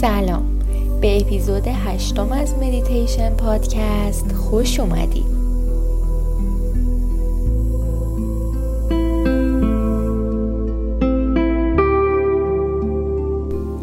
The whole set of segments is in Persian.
سلام. به اپیزود هشتم از مدیتیشن پادکست خوش اومدید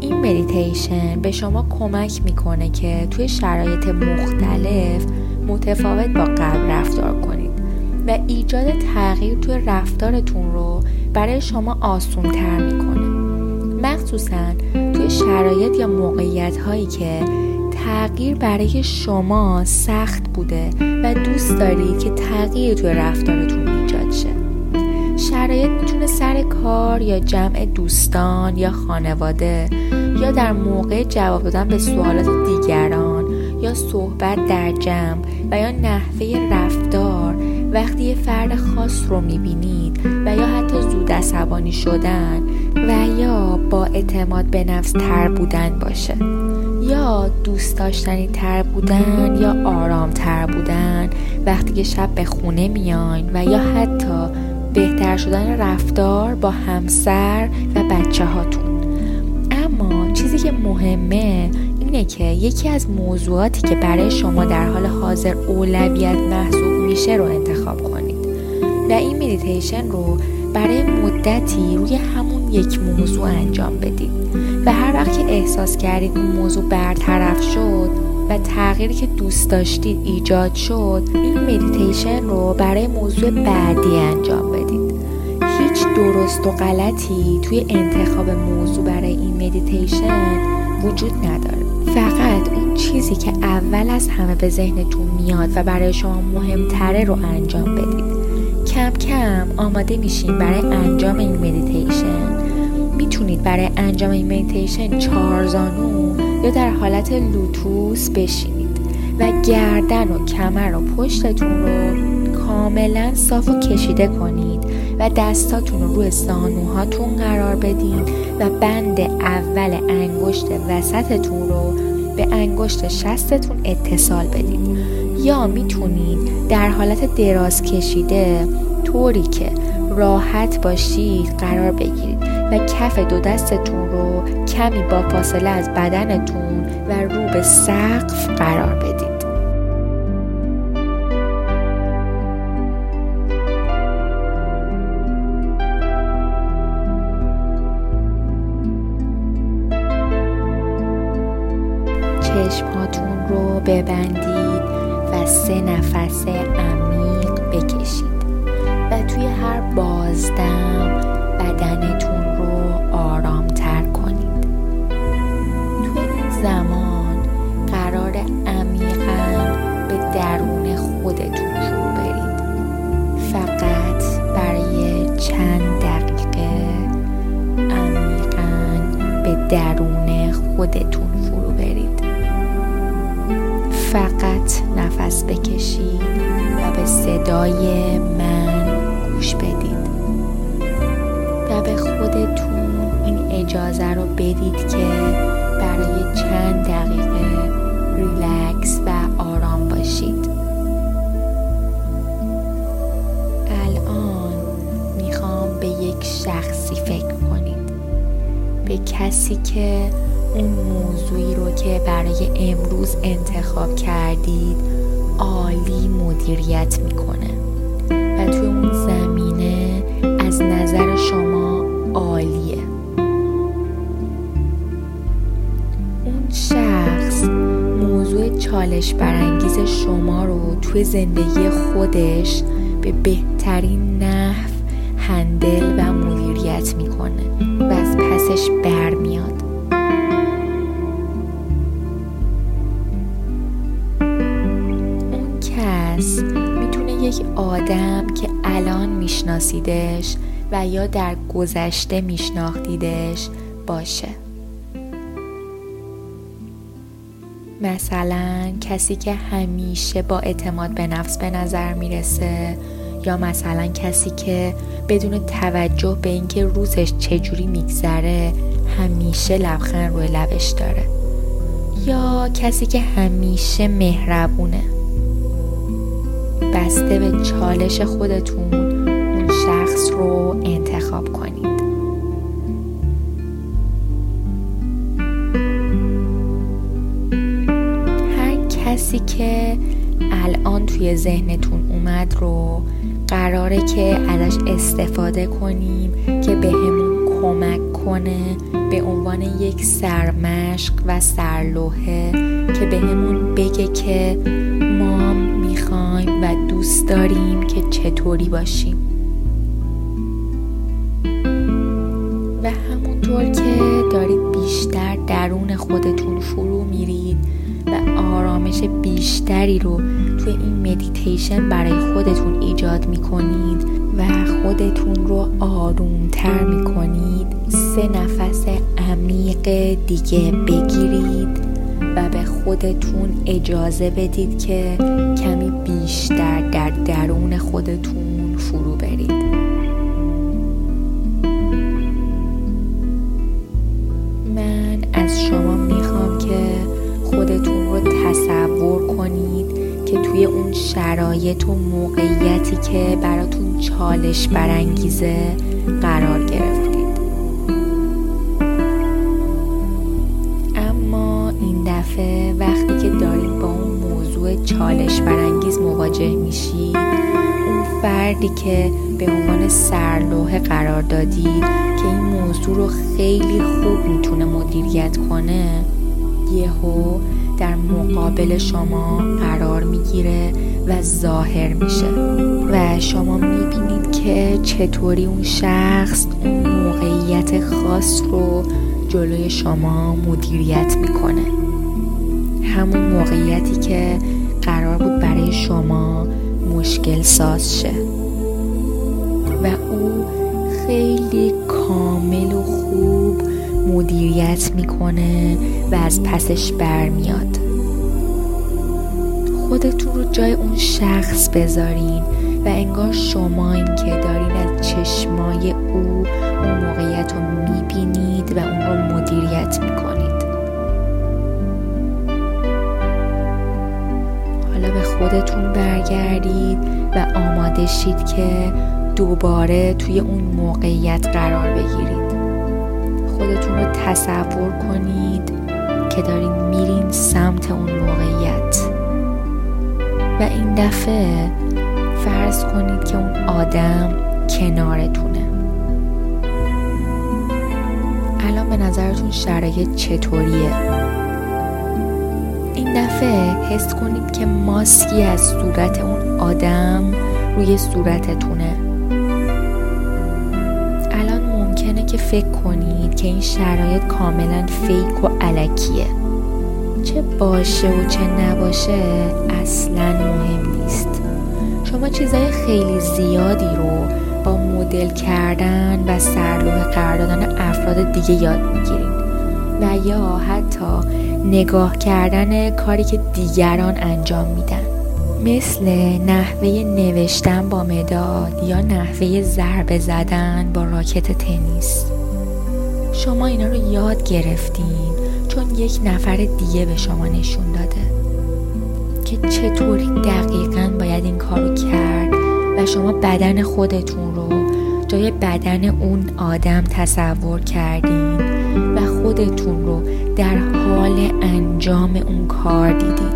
این مدیتیشن به شما کمک می‌کنه که توی شرایط مختلف متفاوت با قبل رفتار کنید و ایجاد تغییر توی رفتارتون رو برای شما آسون تر می‌کنه. مخصوصا توی شرایط یا موقعیت هایی که تغییر برای شما سخت بوده و دوست دارید که تغییر توی رفتارتون ایجاد شه. شرایط می‌تونه سر کار یا جمع دوستان یا خانواده یا در موقع جواب دادن به سوالات دیگران یا صحبت در جمع و یا نحوه رفتار وقتی یه فرد خاص رو می‌بینید و یا حتی زود عصبانی شدن و یا با اعتماد به نفس تر بودن باشه یا دوست داشتنی تر بودن یا آرام تر بودن وقتی که شب به خونه میاین و یا حتی بهتر شدن رفتار با همسر و بچه هاتون اما چیزی که مهمه اینه که یکی از موضوعاتی که برای شما در حال حاضر اولویت محسوب میشه رو انتخاب کنید. و این مدیتیشن رو برای مدتی روی همون یک موضوع انجام بدید. و هر وقت که احساس کردید این موضوع برطرف شد و تغییری که دوست داشتید ایجاد شد این مدیتیشن رو برای موضوع بعدی انجام بدید. هیچ درست و غلطی توی انتخاب موضوع برای این مدیتیشن وجود نداره. فقط اون چیزی که اول از همه به ذهنتون میاد و برای شما مهمتره رو انجام بدید. کم کم آماده میشین برای انجام این مدیتیشن می‌تونید برای انجام این مدیتیشن چهارزانو یا در حالت لوتوس بشینید و گردن و کمر و پشتتون رو کاملا صاف و کشیده کنید و دستاتون رو روی زانوهاتون قرار بدین و بند اول انگشت وسطتون رو به انگشت شستتون اتصال بدید. یا می‌تونید در حالت دراز کشیده طوری که راحت باشید قرار بگیرید و کف دو دستتون رو کمی با فاصله از بدنتون و رو به سقف قرار بدید. ببندید و سه نفس عمیق بکشید. و توی هر بازدم گوش بدید. و به خودتون این اجازه رو بدید که برای چند دقیقه ریلکس و آرام باشید. الان می‌خوام به یک شخصی فکر کنید. به کسی که اون موضوعی رو که برای امروز انتخاب کردید عالی مدیریت می‌کنه. چالش برانگیز شما رو توی زندگی خودش به بهترین نحو هندل و مدیریت می‌کنه و از پسش برمیاد. اون کس می‌تونه یک آدم که الان میشناسیدش و یا در گذشته میشناختیدش باشه. مثلا کسی که همیشه با اعتماد به نفس به نظر می‌رسه یا مثلا کسی که بدون توجه به اینکه روزش چجوری میگذره همیشه لبخند روی لبش داره. یا کسی که همیشه مهربونه. بسته به چالش خودتون اون شخص رو انتخاب کنید. کسی که الان توی ذهنتون اومد رو قراره که ازش استفاده کنیم که به همون کمک کنه به عنوان یک سرمشق و سرلوحه که به همون بگه که ما می‌خوایم و دوست داریم که چطوری باشیم. و همونطور که دارید بیشتر درون خودتون فرو میرید و آرامش بیشتری رو توی این مدیتیشن برای خودتون ایجاد می‌کنید و خودتون رو آرومتر می‌کنید. سه نفس عمیق دیگه بگیرید و به خودتون اجازه بدید که کمی بیشتر در درون خودتون فرو برید که توی اون شرایط و موقعیتی که براتون چالش برانگیزه قرار گرفتید. اما این دفعه وقتی که دارید با اون موضوع چالش برانگیز مواجه میشید اون فردی که به عنوان سرلوحه قرار دادید که این موضوع رو خیلی خوب می‌تونه مدیریت کنه یهو در مقابل شما قرار می‌گیره و ظاهر میشه. و شما می‌بینید که چطوری اون شخص اون موقعیت خاص رو جلوی شما مدیریت می‌کنه. همون موقعیتی که قرار بود برای شما مشکل ساز شه. و او خیلی کامل و خوب مدیریت می‌کنه و از پسش برمیاد. خودتون رو جای اون شخص بذارین و انگار شما این که دارین از چشمای او اون موقعیت رو می‌بینید و اون رو مدیریت می‌کنید. حالا به خودتون برگردید و آماده شید که دوباره توی اون موقعیت قرار بگیرید. خودتون رو تصور کنید که دارین میرین سمت اون موقعیت. و این دفعه فرض کنید که اون آدم کنارتونه. الان به نظرتون شرایط چطوریه؟ این دفعه حس کنید که ماسکی از صورت اون آدم روی صورتتونه. ممکنه که فکر کنید که این شرایط کاملا فیک و علکیه. چه باشه و چه نباشه اصلا مهم نیست. شما چیزای خیلی زیادی رو با مدل کردن و سرلوح قرار دادن افراد دیگه یاد می‌گیرین و یا حتی نگاه کردن کاری که دیگران انجام میدن. مثل نحوه نوشتن با مداد یا نحوه ضربه زدن با راکت تنیس. شما اینا رو یاد گرفتین چون یک نفر دیگه به شما نشون داده. که چطوری دقیقا باید این کارو کرد و شما بدن خودتون رو جای بدن اون آدم تصور کردین و خودتون رو در حال انجام اون کار دیدید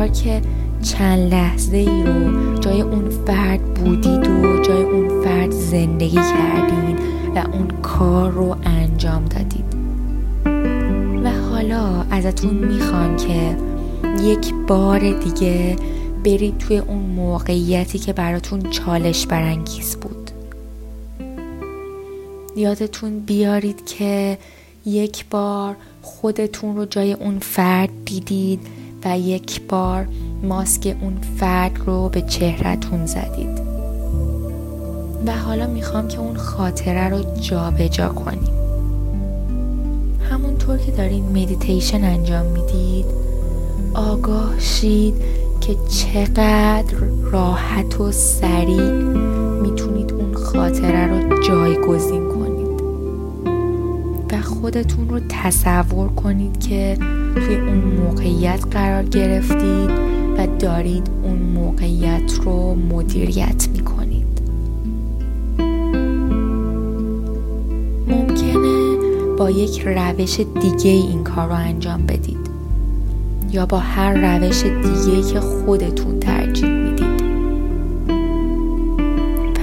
انگار که چند لحظه ای رو جای اون فرد بودید و جای اون فرد زندگی کردین و اون کار رو انجام دادید. و حالا ازتون می‌خوام که یک بار دیگه برید توی اون موقعیتی که براتون چالش برانگیز بود. یادتون بیارید که یک بار خودتون رو جای اون فرد دیدید و یک بار ماسک اون فرد رو به چهرهتون زدید. و حالا می‌خوام که اون خاطره رو جابجا جا کنیم. همونطور که دارین مدیتیشن انجام می‌دید آگاه شید که چقدر راحت و سریع می‌تونید اون خاطره رو جایگزین کنید. خودتون رو تصور کنید که توی اون موقعیت قرار گرفتید و دارید اون موقعیت رو مدیریت می‌کنید. ممکنه با یک روش دیگه این کار رو انجام بدید یا با هر روش دیگه که خودتون ترجیح می‌دید.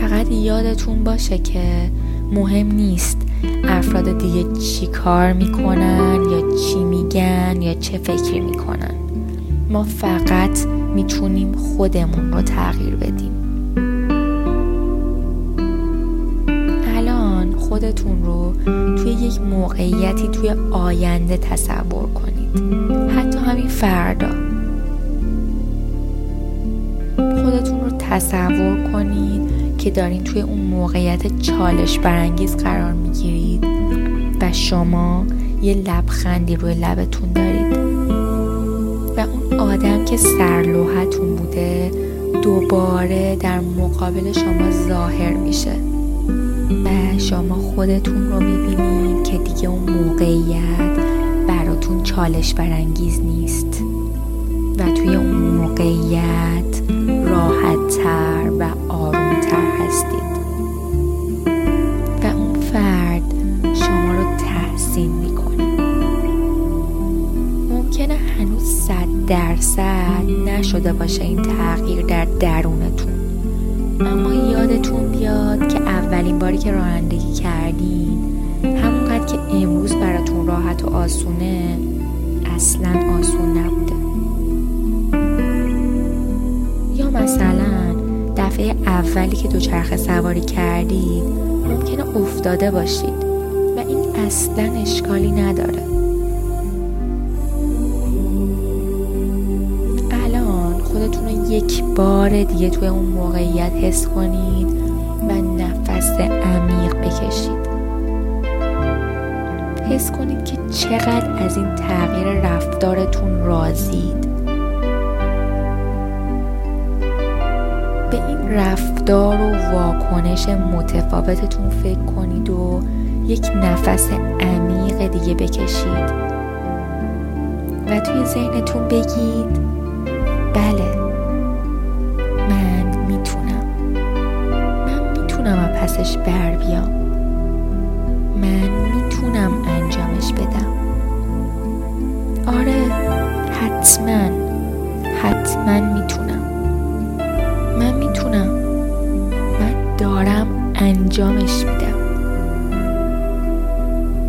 فقط یادتون باشه که مهم نیست افراد دیگه چی کار می‌کنن یا چی میگن یا چه فکری می‌کنن؟ ما فقط می‌تونیم خودمون رو تغییر بدیم. الان خودتون رو توی یک موقعیتی توی آینده تصور کنید. حتی همین فردا. خودتون رو تصور کنید. که دارین توی اون موقعیت چالش برانگیز قرار می‌گیرید و شما یه لبخندی روی لبتون دارید. و اون آدم که سرلوحتون بوده دوباره در مقابل شما ظاهر میشه. و شما خودتون رو می‌بینید که دیگه اون موقعیت براتون چالش برانگیز نیست. و توی اون موقعیت راحت تر و آروم درصد نشده باشه این تغییر در درونتون. اما یادتون بیاد که اولین باری که رانندگی کردین همونقدر که امروز براتون راحت و آسونه اصلا آسون نبوده. یا مثلا دفعه اولی که دوچرخه سواری کردید ممکنه افتاده باشید و این اصلا اشکالی نداره. بار دیگه توی اون موقعیت حس کنید و نفس عمیق بکشید. حس کنید که چقدر از این تغییر رفتارتون راضید. به این رفتار و واکنش متفاوتتون فکر کنید و یک نفس عمیق دیگه بکشید. و توی ذهنتون بگید بله. می‌تونم از پسش بر بیام. من می‌تونم انجامش بدم. آره حتما حتما می‌تونم. من می‌تونم. من دارم انجامش میدم.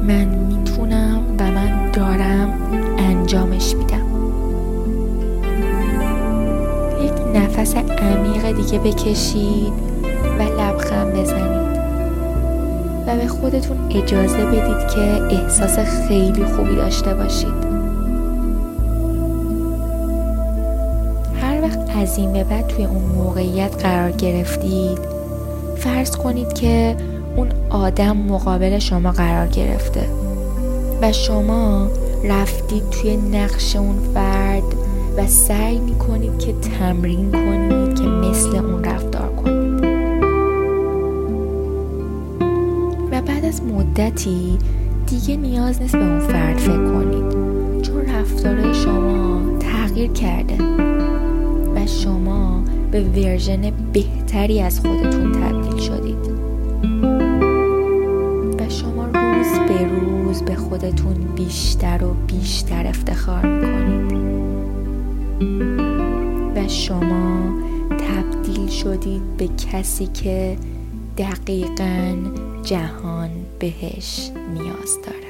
من می‌تونم و من دارم انجامش میدم. یک نفس عمیق دیگه بکشید. و لبخند بزنید. و به خودتون اجازه بدید که احساس خیلی خوبی داشته باشید. هر وقت از این به بعد توی اون موقعیت قرار گرفتید فرض کنید که اون آدم مقابل شما قرار گرفته و شما رفتید توی نقش اون فرد و سعی می‌کنید که تمرین کنید که مثل اون رفتار کنید. مدتی دیگه نیاز نیست به اون فرد فکر کنید. چون رفتارهای شما تغییر کرده و شما به ورژن بهتری از خودتون تبدیل شدید. و شما روز به روز به خودتون بیشتر و بیشتر افتخار می‌کنید. و شما تبدیل شدید به کسی که دقیقا جهان بهش نیاز داره